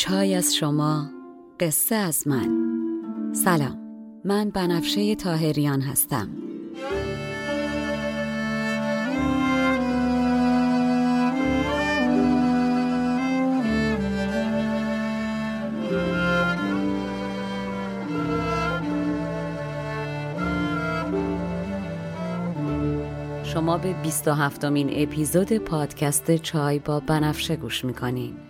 چای از شما قصه از من. سلام من بنفشه تاهریان هستم. شما به 27 مین اپیزود پادکست چای با بنفشه گوش می‌کنین.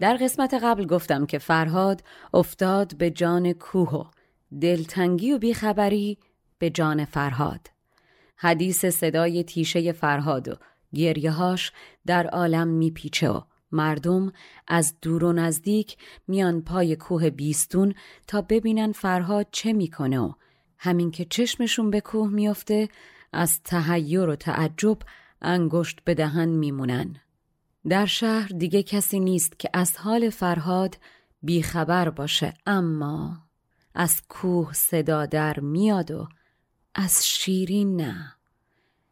در قسمت قبل گفتم که فرهاد افتاد به جان کوه و دلتنگی و بیخبری به جان فرهاد. حدیث صدای تیشه فرهاد و گریههاش در عالم میپیچه و مردم از دور و نزدیک میان پای کوه بیستون تا ببینن فرهاد چه می‌کنه و همین که چشمشون به کوه میافته از تهیر و تعجب انگشت به دهن میمونن. در شهر دیگه کسی نیست که از حال فرهاد بیخبر باشه اما از کوه صدا در میاد و از شیرین نه.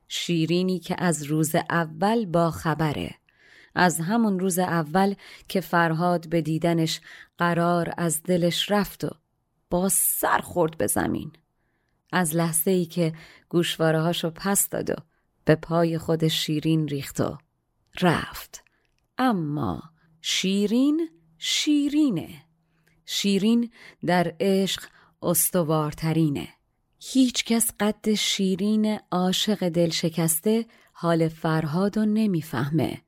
شیرینی که از روز اول با خبره. از همون روز اول که فرهاد به دیدنش قرار از دلش رفت و با سر خورد به زمین. از لحظه ای که گوشواره پس داد و به پای خود شیرین ریخت و رفت. اما شیرین شیرینه. شیرین در عشق استوارترینه. هیچ کس قد شیرین عاشق دل شکسته حال فرهاد و نمی‌فهمه.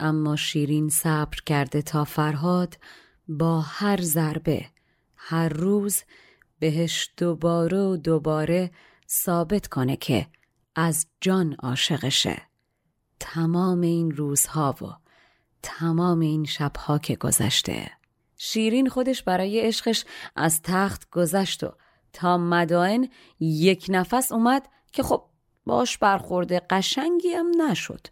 اما شیرین صبر کرده تا فرهاد با هر ضربه هر روز بهش دوباره و دوباره ثابت کنه که از جان عاشقشه. تمام این روزها و تمام این شبها که گذشته. شیرین خودش برای عشقش از تخت گذشت و تا مدائن یک نفس اومد که خب باش برخورده قشنگی هم نشد.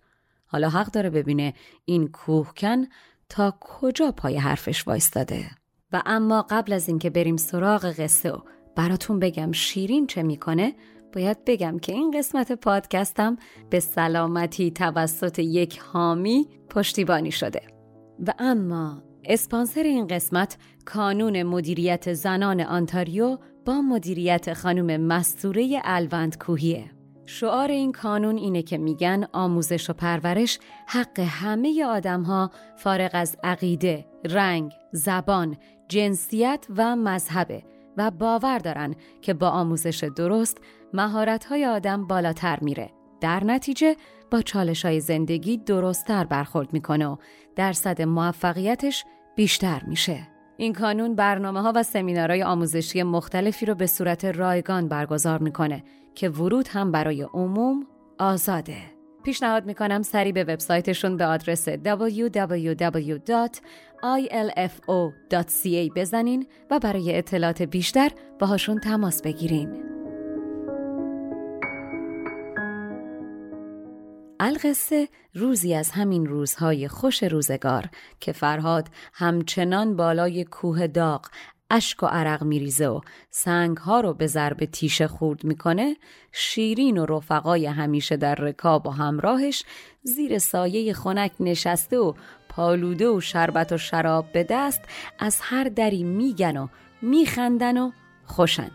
حالا حق داره ببینه این کوهکن تا کجا پای حرفش وایستاده. و اما قبل از اینکه بریم سراغ قصه و براتون بگم شیرین چه می‌کنه باید بگم که این قسمت پادکستم به سلامتی توسط یک حامی پشتیبانی شده. و اما اسپانسر این قسمت کانون مدیریت زنان آنتاریو با مدیریت خانم مستوره الوند کوهیه شعار این کانون اینه که میگن آموزش و پرورش حق همه آدم ها فارغ از عقیده، رنگ، زبان، جنسیت و مذهبه و باور دارن که با آموزش درست های آدم بالاتر میره. در نتیجه با چالش های زندگی درستتر برخورد می‌کنه و درصد موفقیتش بیشتر میشه. این کانون برنامه ها و سمینارهای آموزشی مختلفی رو به صورت رایگان برگزار می‌کنه که ورود هم برای عموم آزاده. پیشنهاد می‌کنم سری به وبسایتشون به آدرس www.ilfo.ca بزنین و برای اطلاعات بیشتر باهاشون تماس بگیرین. القصه روزی از همین روزهای خوش روزگار که فرهاد همچنان بالای کوه داغ اشک و عرق میریزه و سنگ ها رو به ضرب تیشه خورد می‌کنه شیرین و رفقای همیشه در رکاب و همراهش زیر سایه خنک نشسته و پالوده و شربت و شراب به دست از هر دری میگن و میخندن و خوشن.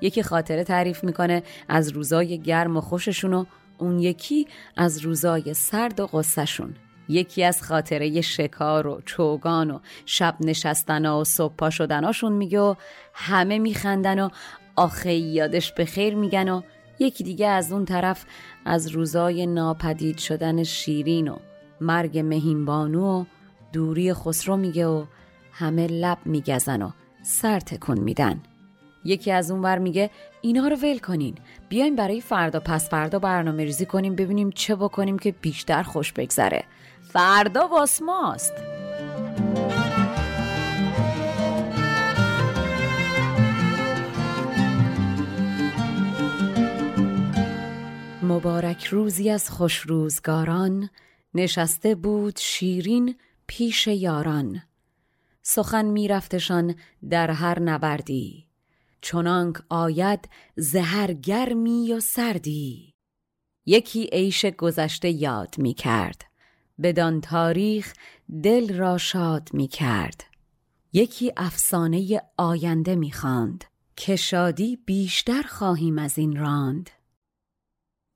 یکی خاطره تعریف می‌کنه از روزای گرم و خوششون و اون یکی از روزای سرد و غصهشون. یکی از خاطره شکار و چوگان و شب نشستن و صبح پا شدناشون میگه و همه میخندن و آخه یادش به خیر میگن و یکی دیگه از اون طرف از روزای ناپدید شدن شیرین و مرگ مهینبانو و دوری خسرو میگه و همه لب میگزن و سر تکون میدن. یکی از اون ور میگه اینا رو ول کنین. بیایم برای فردا پس فردا برنامه ریزی کنیم ببینیم چه بکنیم که بیشتر خوش بگذره. فردا واس ماست. مبارک روزی از خوش روزگاران. نشسته بود شیرین پیش یاران. سخن میرفتشان در هر نبردی. چنانک آید زهر گرمی و سردی. یکی عیش گذشته یاد می کرد. بدان تاریخ دل را شاد می کرد. یکی افسانه آینده می خواند که شادی بیشتر خواهیم از این راند.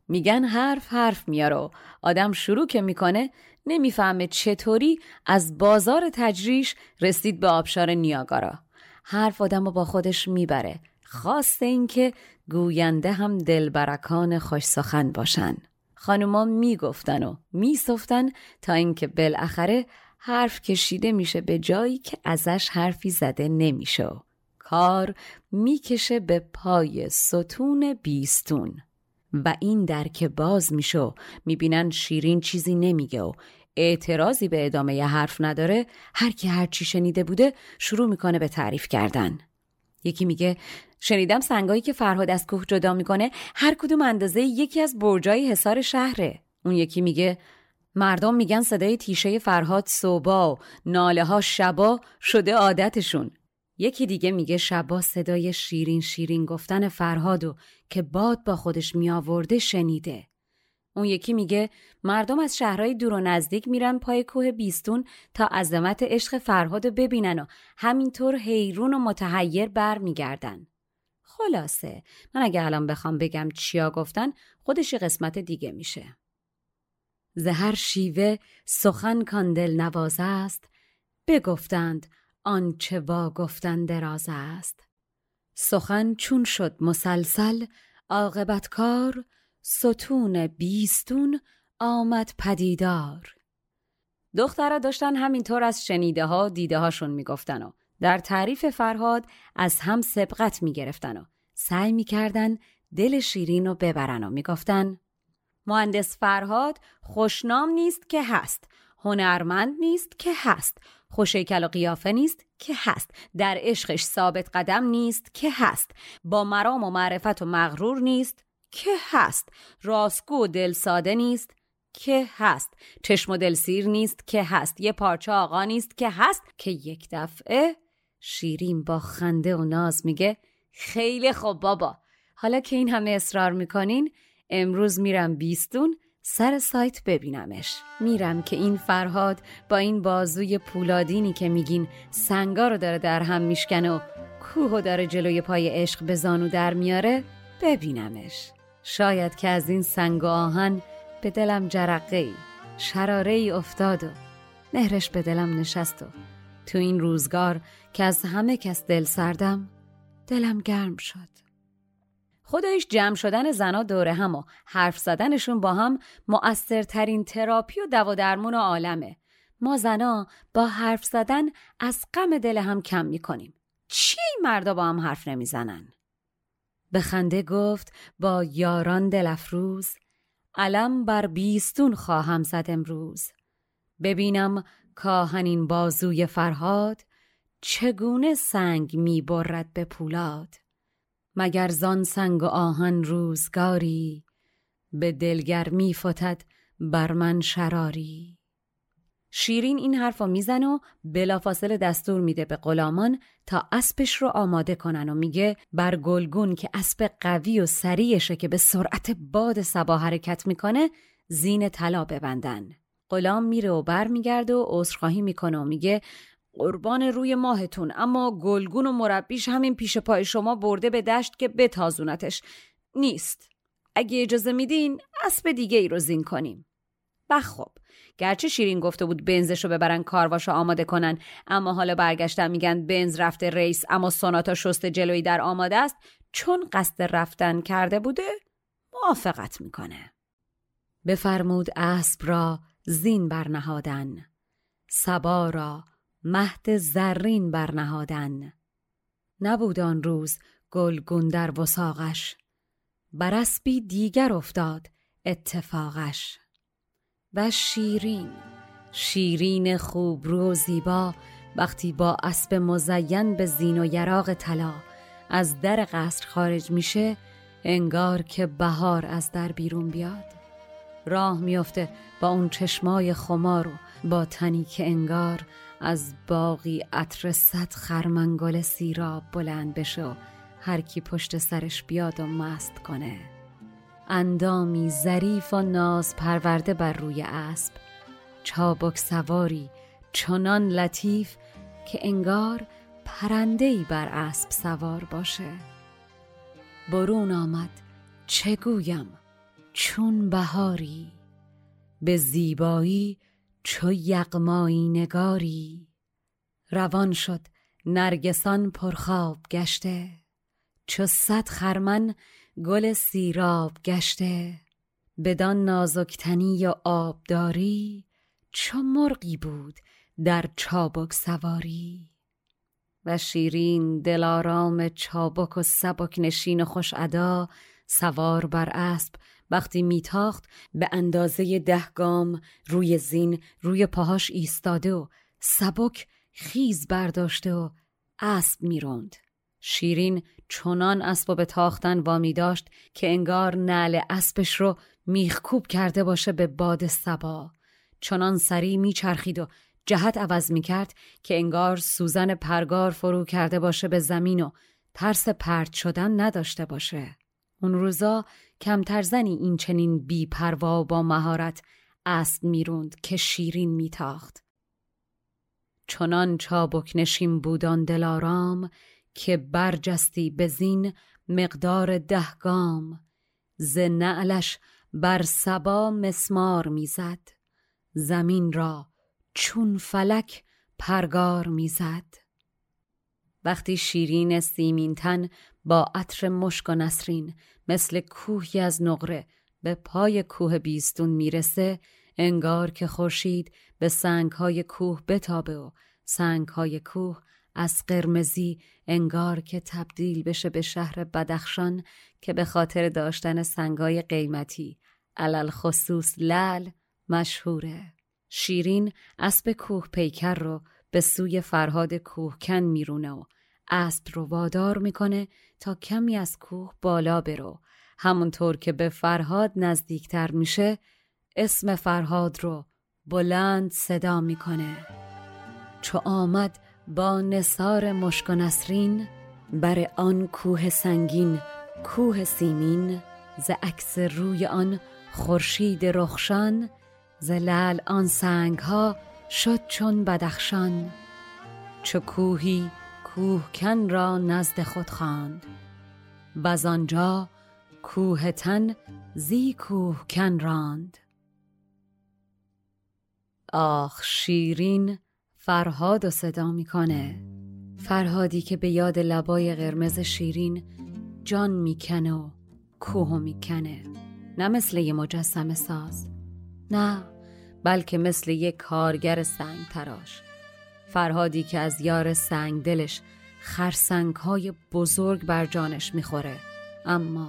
میگن حرف حرف میاره آدم شروع که می‌کنه نمی‌فهمه چطوری از بازار تجریش رسید به آبشار نیاگارا. حرف آدم رو با خودش می‌بره. خواست اینکه گوینده هم دلبرکان خوش سخن باشن. خانوما می‌گفتن و میسفتن تا اینکه بالاخره حرف کشیده میشه به جایی که ازش حرفی زده نمیشه کار می‌کشه به پای ستون بیستون. و این در که باز میشه می‌بینن شیرین چیزی نمیگه و اعتراضی به ادامه ی حرف نداره هر کی هر چی شنیده بوده شروع می‌کنه به تعریف کردن. یکی میگه شنیدم سنگایی که فرهاد از کوه جدا می‌کنه هر کدوم اندازه یکی از برجای حصار شهره. اون یکی میگه مردم میگن صدای تیشه فرهاد صبح و ناله ها شبا شده عادتشون. یکی دیگه میگه شبا صدای شیرین شیرین گفتن فرهاد و که باد با خودش میآورده شنیده. اون یکی میگه مردم از شهرهای دور و نزدیک میرن پای کوه بیستون تا عظمت عشق فرهاد ببینن و همینطور حیرون و متحیر برمیگردن. خلاصه من اگه الان بخوام بگم چیا گفتن خودش قسمت دیگه میشه. زهر شیوه سخن کاندل نواز است بگفتند آنچه با گفتن دراز است. سخن چون شد مسلسل عاقبت کار ستون بیستون آمد پدیدار. دخترها داشتن همینطور از شنیده ها دیده هاشون می‌گفتن و در تعریف فرهاد از هم سبقت می‌گرفتن و سعی می‌کردن دل شیرین رو ببرن و می‌گفتن مهندس فرهاد خوشنام نیست که هست هنرمند نیست که هست خوشیکل و قیافه نیست که هست در عشقش ثابت قدم نیست که هست با مرام و معرفت و مغرور نیست که هست. راستگو و دل ساده نیست که هست. چشم و دل سیر نیست که هست. یه پارچه آقا نیست که هست. که یک دفعه شیرین با خنده و ناز میگه خیلی خوب بابا. حالا که این همه اصرار می‌کنین امروز میرم بیستون سر سایت ببینمش. میرم که این فرهاد با این بازوی پولادینی که میگین سنگا رو داره در هم میشکنه و کوه داره جلوی پای عشق به زانو در میاره ببینمش. شاید که از این سنگ آهن به دلم جرقه ای شراره ای افتاد و مهرش به دلم نشست و تو این روزگار که از همه کس دل سردم دلم گرم شد. خودش جمع شدن زنا دوره هم و حرف زدنشون با هم مؤثرترین تراپی و دوا درمون عالمه. ما زنا با حرف زدن از غم دل هم کم می‌کنیم. چی مردا با هم حرف نمی‌زنن؟ به خنده گفت با یاران دلفروز علم بر بیستون خواهم زد امروز. ببینم کاهنین بازوی فرهاد چگونه سنگ می برد به پولاد. مگر زان سنگ و آهن روزگاری به دلگر می فتد بر من شراری؟ شیرین این حرفا می‌زنه و بلافاصله دستور میده به غلامان تا اسبش رو آماده کنن و میگه بر گلگون که اسب قوی و سریعشه که به سرعت باد سبا حرکت می‌کنه زین طلا ببندن. غلام میره و بر میگرده و عذرخواهی می‌کنه و میگه قربان روی ماهتون اما گلگون و مربیش همین پیش پای شما برده به دشت که بتازونتش. نیست. اگه اجازه میدین اسب دیگه ای رو زین کنیم. بخب گرچه شیرین گفته بود بنزش رو ببرن کارواشو آماده کنن اما حالا برگشتن میگن بنز رفته ریس اما سوناتا شست جلوی در آماده است. چون قصد رفتن کرده بوده موافقت می‌کنه. بفرمود اسب را زین برنهادن. سبا را مهد زرین برنهادن. نبود آن روز گلگون در وساقش بر اسبی دیگر افتاد اتفاقش. و شیرین. شیرین خوبرو و زیبا وقتی با اسب مزین به زین و یراق طلا. از در قصر خارج میشه انگار که بهار از در بیرون بیاد. راه میافته با اون چشمای خمار و با تنی که انگار از باقی عطر صد خرمنگل سیراب بلند بشه و هر کی پشت سرش بیاد و مست کنه. اندامی ظریف و ناز پرورده بر روی اسب. چابک سواری چنان لطیف که انگار پرندهی بر اسب سوار باشه. برون آمد چه گویم؟ چون بهاری. به زیبایی چو یغمایی نگاری. روان شد نرگسان پرخواب گشته. چو صد خرمن گل سیراب گشته بدان نازکتنی و آبداری چو مرغی بود در چابک سواری. و شیرین دلارام چابک و سبک نشین و خوش ادا سوار بر اسب وقتی میتاخت به اندازه ده گام روی زین روی پاهاش ایستاده و سبک خیز برداشته و اسب می‌روند. شیرین چنان اسب به تاختن وامی داشت که انگار نعل اسبش رو میخکوب کرده باشه به باد سبا چنان سریع میچرخید و جهت عوض می‌کرد که انگار سوزن پرگار فرو کرده باشه به زمین و ترس پرت شدن نداشته باشه. اون روزا کمتر زنی این چنین بی پروا و با مهارت اسب می‌روند که شیرین میتاخت. چنان چابک نشین بودان دلارام که برجستی به زین مقدار ده گام ز نعلش بر سبا مسمار می‌زد زمین را چون فلک پرگار می‌زد. وقتی شیرین سیمینتن با عطر مشک و نسرین مثل کوهی از نقره به پای کوه بیستون می‌رسه انگار که خورشید به سنگهای کوه بتابه و سنگهای کوه از قرمزی انگار که تبدیل بشه به شهر بدخشان که به خاطر داشتن سنگای قیمتی علل خصوص لل مشهوره. شیرین اسب کوه پیکر رو به سوی فرهاد کوهکن میرونه و اسب رو وادار می‌کنه تا کمی از کوه بالا برو. همونطور که به فرهاد نزدیکتر میشه اسم فرهاد رو بلند صدا می‌کنه. چو آمد با نصار مشک و نسرین بر آن کوه سنگین کوه سیمین ز عکس روی آن خورشید رخشان ز لعل آن سنگ ها شد چون بدخشان. چو کوهی کوهکن را نزد خود خواند و آنجا کوهتن زی کوهکن راند. آخ شیرین فرهاد و صدا می‌کنه. فرهادی که به یاد لبای قرمز شیرین جان می‌کنه و کوه می‌کنه. نه مثل یه مجسم ساز. نه بلکه مثل یه کارگر سنگ تراش فرهادی که از یار سنگ دلش خرسنگ های بزرگ بر جانش می‌خوره. اما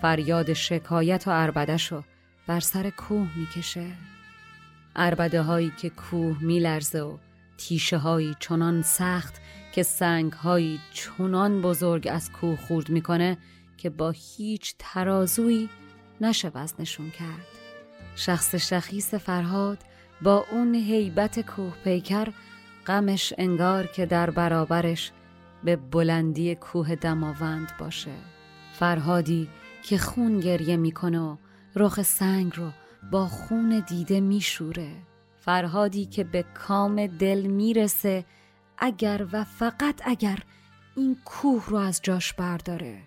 فریاد شکایت و عربدشو بر سر کوه می‌کشه. عربده هایی که کوه میلرزه و تیشه هایی چنان سخت که سنگ هایی چنان بزرگ از کوه خورد می‌کنه که با هیچ ترازویی نشه وزنشون کرد. شخص شخیص فرهاد با اون هیبت کوه پیکر غمش انگار که در برابرش به بلندی کوه دماوند باشه. فرهادی که خون گریه می‌کنه و رخ سنگ رو با خون دیده میشوره. فرهادی که به کام دل می‌رسه اگر و فقط اگر این کوه رو از جاش برداره.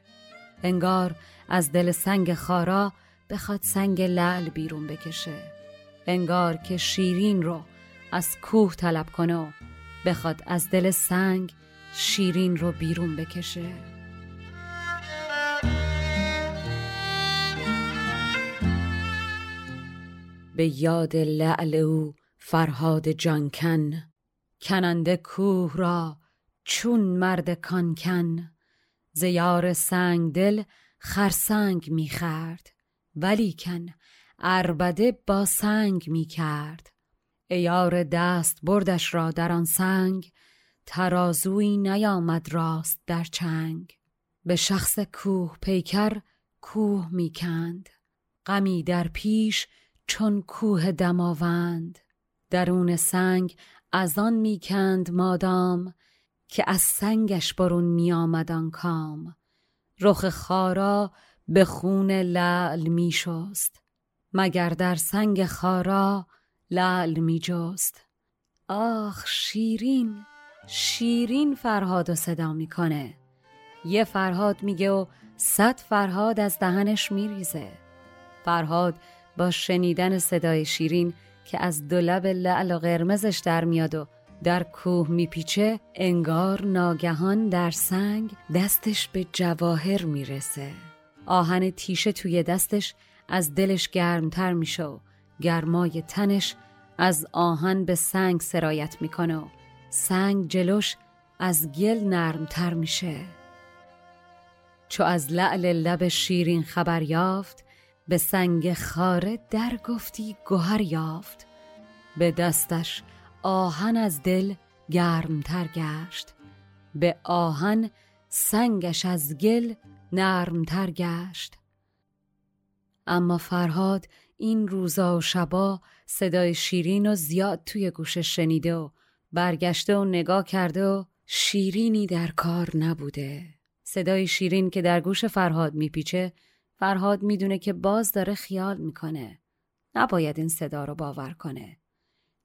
انگار از دل سنگ خارا بخواد سنگ لعل بیرون بکشه. انگار که شیرین رو از کوه طلب کنه بخواد از دل سنگ شیرین رو بیرون بکشه. به یاد لعل او فرهاد جانکن کننده کوه را چون مرد کانکن زیار سنگ دل خرسنگ می‌خرد ولیکن اربده با سنگ می‌کرد ایار دست بردش را در آن سنگ ترازوی نیامد راست در چنگ. به شخص کوه پیکر کوه می‌کند غمی در پیش چون کوه دماوند. درون سنگ از آن می‌کند مادام که از سنگش برون میآمد آن کام. رخ خارا به خون لعل میشست مگر در سنگ خارا لعل میجست. آخ شیرین شیرین فرهاد و صدا می‌کنه. یه فرهاد میگه و صد فرهاد از دهنش میریزه. فرهاد با شنیدن صدای شیرین که از دولب لعل و قرمزش در میاد و در کوه میپیچه انگار ناگهان در سنگ دستش به جواهر می‌رسه. آهن تیشه توی دستش از دلش گرمتر میشه و گرمای تنش از آهن به سنگ سرایت می‌کنه و سنگ جلوش از گل نرمتر میشه. چو از لعل لب شیرین خبر یافت به سنگ خاره در گفتی گوهر یافت. به دستش آهن از دل گرمتر گشت. به آهن سنگش از گل نرمتر گشت. اما فرهاد این روزا و شبا صدای شیرین و زیاد توی گوشش شنیده و برگشته و نگاه کرده و شیرینی در کار نبوده. صدای شیرین که در گوش فرهاد میپیچه فرهاد می‌دونه که باز داره خیال می‌کنه. نباید این صدا رو باور کنه.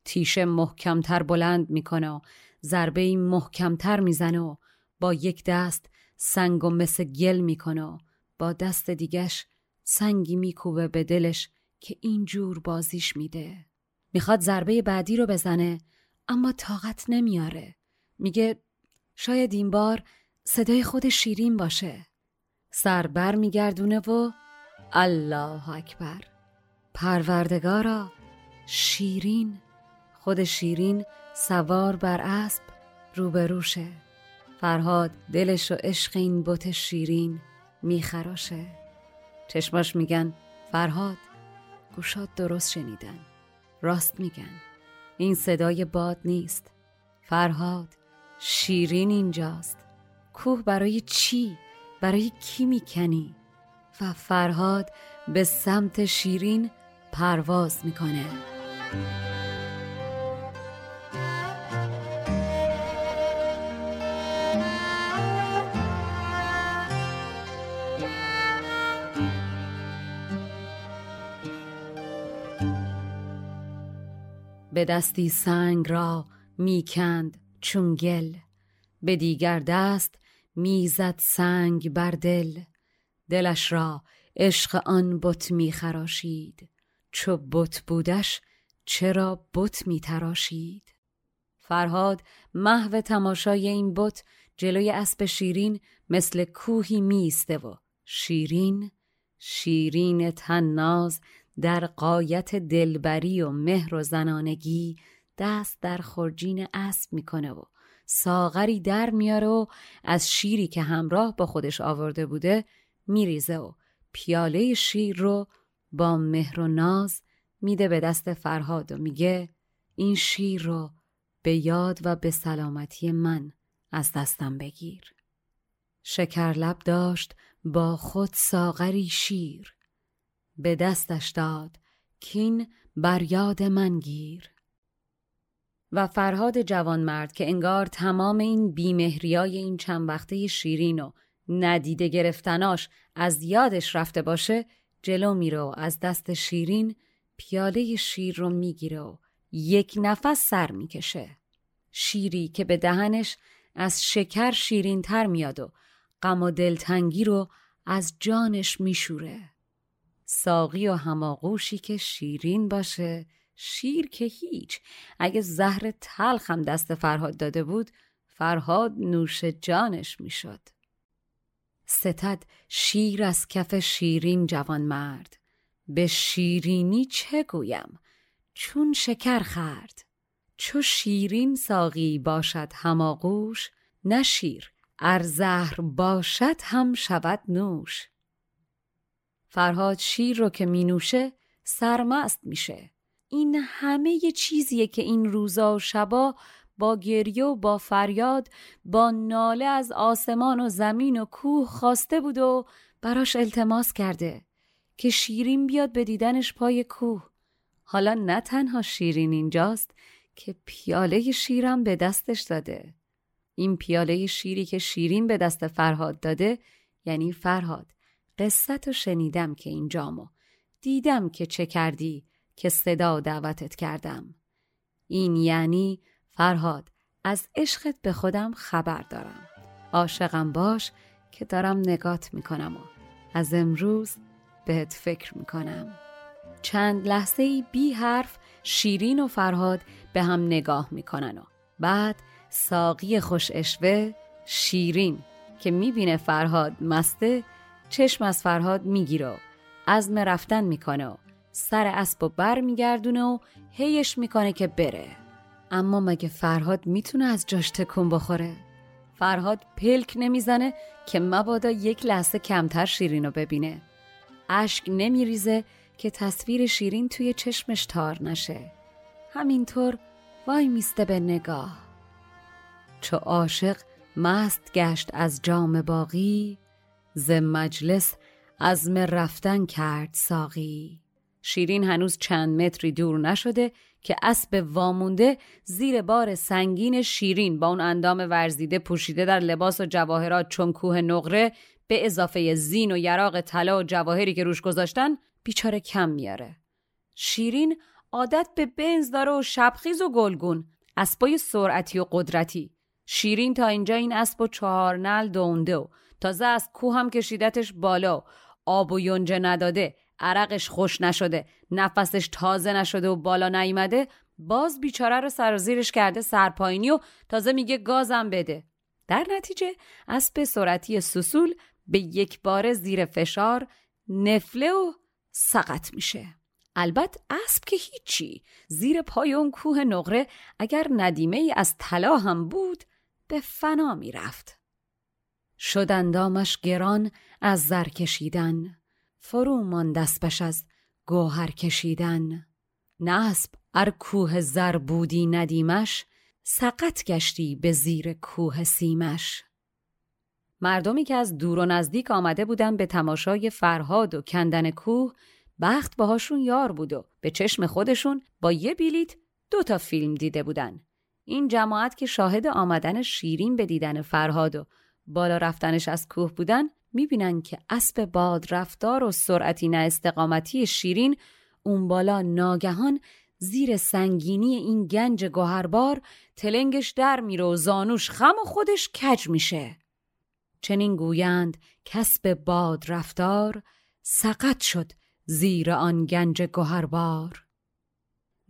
تیشه محکمتر بلند می‌کنه و ضربه این محکمتر می‌زنه و با یک دست سنگ و مثل گل می‌کنه و با دست دیگش سنگی میکوبه به دلش که اینجور بازیش میده. می‌خواد ضربه بعدی رو بزنه اما طاقت نمیاره. میگه شاید این بار صدای خود شیرین باشه. سر بر میگردونه و الله اکبر. پروردگارا شیرین خود شیرین سوار بر اسب روبروشه. فرهاد دلش و عشق این بت شیرین میخراشه. چشماش میگن فرهاد گوشات درست شنیدن. راست میگن. این صدای باد نیست. فرهاد شیرین اینجاست. کوه برای چی؟ برای کی می‌کنی؟ و فرهاد به سمت شیرین پرواز می‌کنه به دستی سنگ را می‌کند چون گل به دیگر دست می‌زد سنگ بر دل دلش را عشق آن بت میخراشید چو بت بودش چرا بت میتراشید فرهاد محو تماشای این بت جلوی اسب شیرین مثل کوهی میسته و شیرین شیرین تناز در قایت دلبری و مهر و زنانگی دست در خرجین اسب می‌کنه و ساغری در میاره و از شیری که همراه با خودش آورده بوده میریزه و پیاله شیر رو با مهر و ناز میده به دست فرهاد و میگه این شیر رو به یاد و به سلامتی من از دستم بگیر. شکرلب داشت با خود ساغری شیر به دستش داد کین بر یاد من گیر. و فرهاد جوانمرد که انگار تمام این بیمهریای این چند وقته شیرین و ندیده گرفتناش از یادش رفته باشه جلو میره و از دست شیرین پیاله شیر رو می‌گیره و یک نفس سر می‌کشه. شیری که به دهنش از شکر شیرین تر میاد و غم و دلتنگی رو از جانش میشوره. ساقی و هماغوشی که شیرین باشه شیر که هیچ. اگه زهر تلخ هم دست فرهاد داده بود فرهاد نوش جانش می‌شد. ستد شیر از کف شیرین جوان مرد. به شیرینی چه گویم؟ چون شکر خرد چو شیرین ساقی باشد هماغوش نه شیر. ار زهر باشد هم شود نوش. فرهاد شیر رو که می نوشه سرمست میشه. این همه ی چیزیه که این روزا و شبا با گریه و با فریاد با ناله از آسمان و زمین و کوه خواسته بود و براش التماس کرده که شیرین بیاد به دیدنش پای کوه. حالا نه تنها شیرین اینجاست که پیاله شیرم به دستش داده. این پیاله شیری که شیرین به دست فرهاد داده یعنی فرهاد قصت رو شنیدم که اینجامو. دیدم که چه کردی که صدا دعوتت کردم. این یعنی فرهاد از عشقت به خودم خبر دارم. عاشقم باش که دارم نگات می‌کنم و از امروز بهت فکر می‌کنم. چند لحظه بی حرف شیرین و فرهاد به هم نگاه می‌کنن و بعد ساقی خوش اشوه شیرین که می‌بینه فرهاد مسته چشم از فرهاد می‌گیره و عزم رفتن می‌کنه و سر اسب و بر میگردونه و هیش می‌کنه که بره. اما مگه فرهاد می‌تونه از جاش تکون بخوره؟ فرهاد پلک نمی‌زنه که مبادا یک لحظه کمتر شیرین رو ببینه. اشک نمیریزه که تصویر شیرین توی چشمش تار نشه. همینطور وای میسته به نگاه. چو عاشق مست گشت از جام باقی ز مجلس عزم رفتن کرد ساقی. شیرین هنوز چند متری دور نشده که اسب وامونده زیر بار سنگین شیرین با اون اندام ورزیده پوشیده در لباس و جواهرات چون کوه نقره به اضافه زین و یراق طلا و جواهری که روش گذاشتن بیچاره کم میاره. شیرین عادت به بنز داره و شبخیز و گلگون اسبای سرعتی و قدرتی. شیرین تا اینجا این اسب و چهار نل دونده و تازه از کوه هم کشیدتش بالا آب و یونجه نداده عرقش خوش نشده نفسش تازه نشده و بالا نیامده باز بیچاره رو سرازیرش کرده سرپایینی و تازه میگه گازم بده. در نتیجه اسب سرعتی سسول به یک بار زیر فشار نفله و سقط میشه. البته اسب که هیچی زیر پای اون کوه نقره اگر ندیمه ای از طلا هم بود به فنا می‌رفت. شدندامش گران از زر کشیدن. فرو ماند اسبش از گوهر کشیدن. نسب ار کوه زر بودی ندیمش سقط گشتی به زیر کوه سیمش. مردمی که از دور و نزدیک آمده بودن به تماشای فرهاد و کندن کوه بخت باهاشون یار بود و به چشم خودشون با یه بیلیت دو تا فیلم دیده بودن. این جماعت که شاهد آمدن شیرین به دیدن فرهاد و بالا رفتنش از کوه بودن می‌بینن که اسب باد رفتار و سرعتی نه استقامتی شیرین اون بالا ناگهان زیر سنگینی این گنج گوهربار تلنگش در میره و زانوش خم و خودش کج میشه. چنین گویند کسب باد رفتار سقط شد زیر آن گنج گوهربار.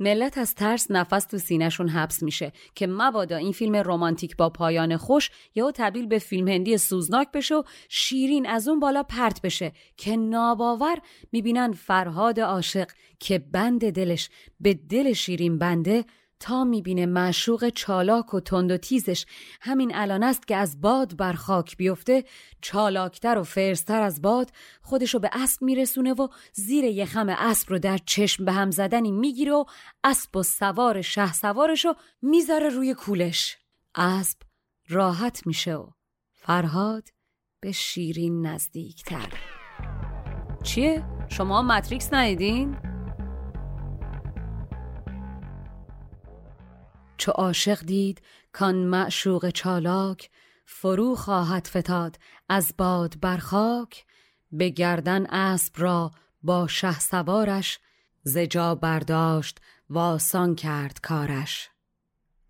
ملت از ترس نفس تو سینهشون حبس میشه که مبادا این فیلم رمانتیک با پایان خوش یا تبدیل به فیلم هندی سوزناک بشه و شیرین از اون بالا پرت بشه که ناباور می‌بینن فرهاد عاشق که بند دلش به دل شیرین بنده تا می‌بینه معشوق چالاک و تند و تیزش همین الان است که از باد بر خاک بیفته چالاکتر و فرستر از باد خودشو به اسب میرسونه و زیر یه خم اسب رو در چشم به هم زدنی می‌گیره و اسب و سوار شه سوارشو می‌ذاره روی کولش اسب راحت میشه و فرهاد به شیرین نزدیکتر چیه؟ شما ماتریکس ندیدین؟ چو عاشق دید کان معشوق چالاک فرو خواهد فتاد از باد بر خاک. به گردن اسب را با شه سوارش زجا برداشت و آسان کرد کارش.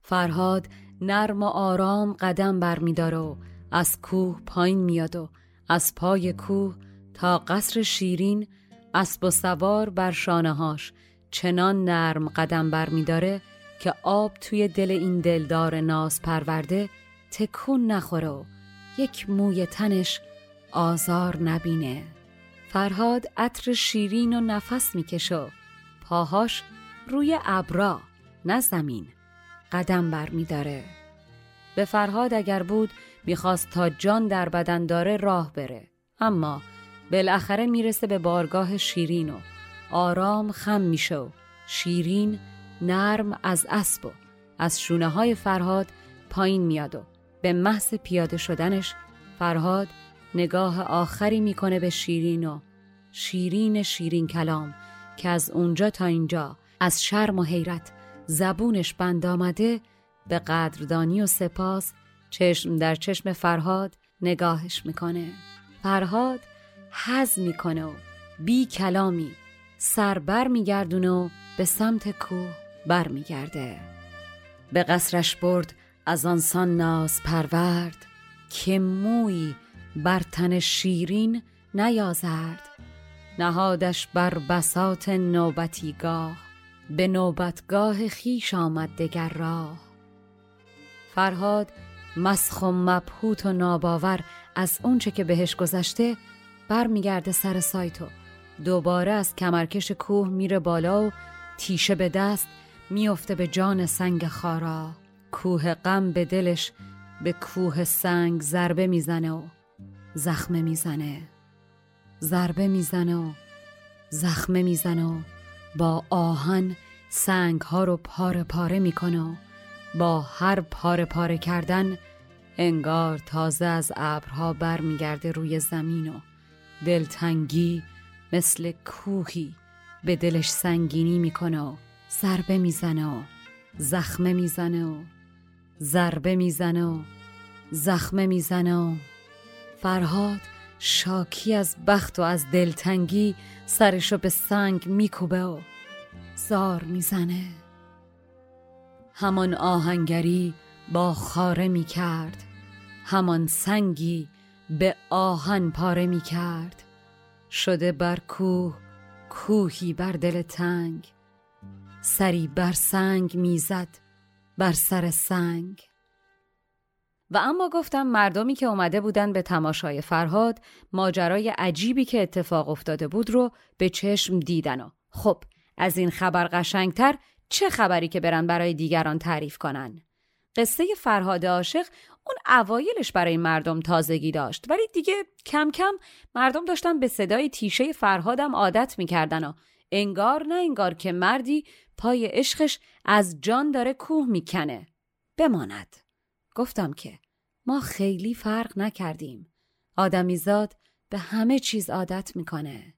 فرهاد نرم و آرام قدم برمیدار و از کوه پایین میاد و از پای کوه تا قصر شیرین اسب و سوار بر شانه هاش چنان نرم قدم برمیداره که آب توی دل این دلدار ناز پرورده تکون نخوره و یک موی تنش آزار نبینه. فرهاد عطر شیرین و نفس می‌کشه پاهاش روی ابرا نه زمین. قدم بر میداره به فرهاد اگر بود می‌خواست تا جان در بدن داره راه بره. اما بالاخره می‌رسه به بارگاه شیرین و آرام خم میشه و شیرین نرم از اسب و از شونه های فرهاد پایین میاد و به محض پیاده شدنش فرهاد نگاه آخری می‌کنه به شیرین و شیرین شیرین کلام که از اونجا تا اینجا از شرم و حیرت زبونش بند آمده به قدردانی و سپاس چشم در چشم فرهاد نگاهش می‌کنه. فرهاد حز می‌کنه و بی کلامی سربر میگردونه و به سمت کوه. برمیگرده. به قصرش برد از آنسان ناز پرورد که موی بر تن شیرین نیازرد. نهادش بر بسات نوبتیگاه به نوبتگاه خیش آمد دگر راه. فرهاد مسخ و مبهوت و ناباور از اونچه که بهش گذشته برمیگرده سر سایتو. دوباره از کمرکش کوه میره بالا و تیشه به دست میفته به جان سنگ خارا. کوه غم به دلش به کوه سنگ ضربه می‌زنه و زخمه می‌زنه. ضربه می‌زنه و زخمه می‌زنه و با آهن سنگ ها رو پاره پاره می‌کنه و با هر پاره پاره کردن انگار تازه از ابرها برمیگرده روی زمین و دلتنگی مثل کوهی به دلش سنگینی می‌کنه و ضربه می‌زنه و زخمه می‌زنه و ضربه می‌زنه و زخمه می‌زنه و فرهاد شاکی از بخت و از دلتنگی سرشو به سنگ میکوبه و زار می‌زنه. همان آهنگری با خاره می‌کرد همان سنگی به آهن پاره می‌کرد. شده بر کوه کوهی بر دل تنگ سری بر سنگ می‌زد بر سر سنگ. و اما گفتم مردمی که اومده بودن به تماشای فرهاد ماجرای عجیبی که اتفاق افتاده بود رو به چشم دیدن و خب از این خبر قشنگتر چه خبری که برن برای دیگران تعریف کنن؟ قصه فرهاد عاشق اون اوایلش برای مردم تازگی داشت ولی دیگه کم کم مردم داشتن به صدای تیشه فرهادم عادت می‌کردن و انگار نه انگار که مردی پای عشقش از جان داره کوه می‌کنه. بماند. گفتم که ما خیلی فرق نکردیم. آدمیزاد به همه چیز عادت می‌کنه.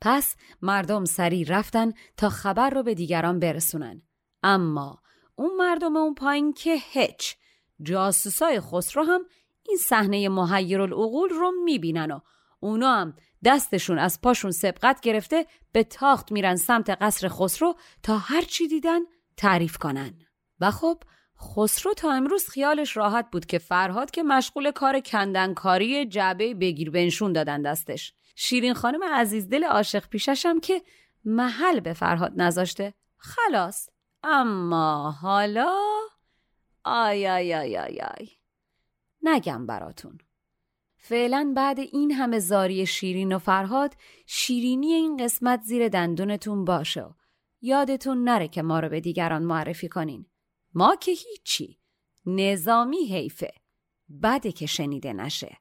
پس مردم سریع رفتن تا خبر رو به دیگران برسونن. اما اون مردم اون پایین که هچ جاسوسای خسرو هم این صحنه محیر العقول رو می‌بینن و اونا هم دستشون از پاشون سبقت گرفته به تاخت میرن سمت قصر خسرو تا هر چی دیدن تعریف کنن. و خب خسرو تا امروز خیالش راحت بود که فرهاد که مشغول کار کندنکاری جعبه بگیر بنشون دادن دستش. شیرین خانم عزیز دل عاشق پیشش هم که محل به فرهاد نذاشته. خلاص. اما حالا؟ آی آی آی آی آی. نگم براتون. فعلا بعد این همه زاری شیرین و فرهاد شیرینی این قسمت زیر دندونتون باشه یادتون نره که ما رو به دیگران معرفی کنین. ما که هیچی. نظامی حیفه. بده که شنیده نشه.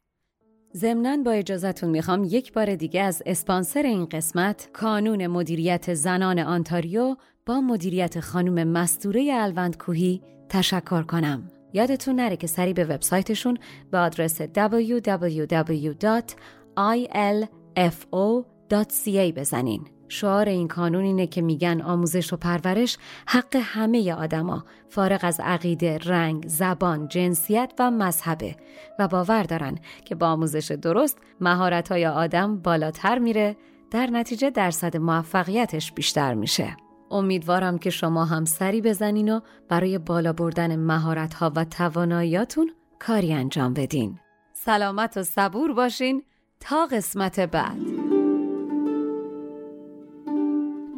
ضمنا با اجازتون می‌خوام یک بار دیگه از اسپانسر این قسمت کانون مدیریت زنان آنتاریو با مدیریت خانم مستوره الوند کوهی تشکر کنم. یادتون نره که سری به وبسایتشون به آدرس www.ilfo.ca بزنین شعار این کانون اینه که میگن آموزش و پرورش حق همه آدما فارغ از عقیده، رنگ، زبان، جنسیت و مذهبه و باور دارن که با آموزش درست مهارت‌های آدم بالاتر میره در نتیجه درصد موفقیتش بیشتر میشه. امیدوارم که شما هم سری بزنین و برای بالا بردن مهارت‌ها و تواناییاتون کاری انجام بدین. سلامت و صبور باشین تا قسمت بعد.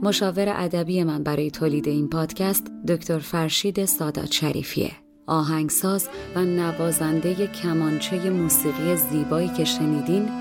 مشاور ادبی من برای تولید این پادکست دکتر فرشید سادات شریفیه. آهنگساز و نوازنده کمانچه موسیقی زیبایی که شنیدین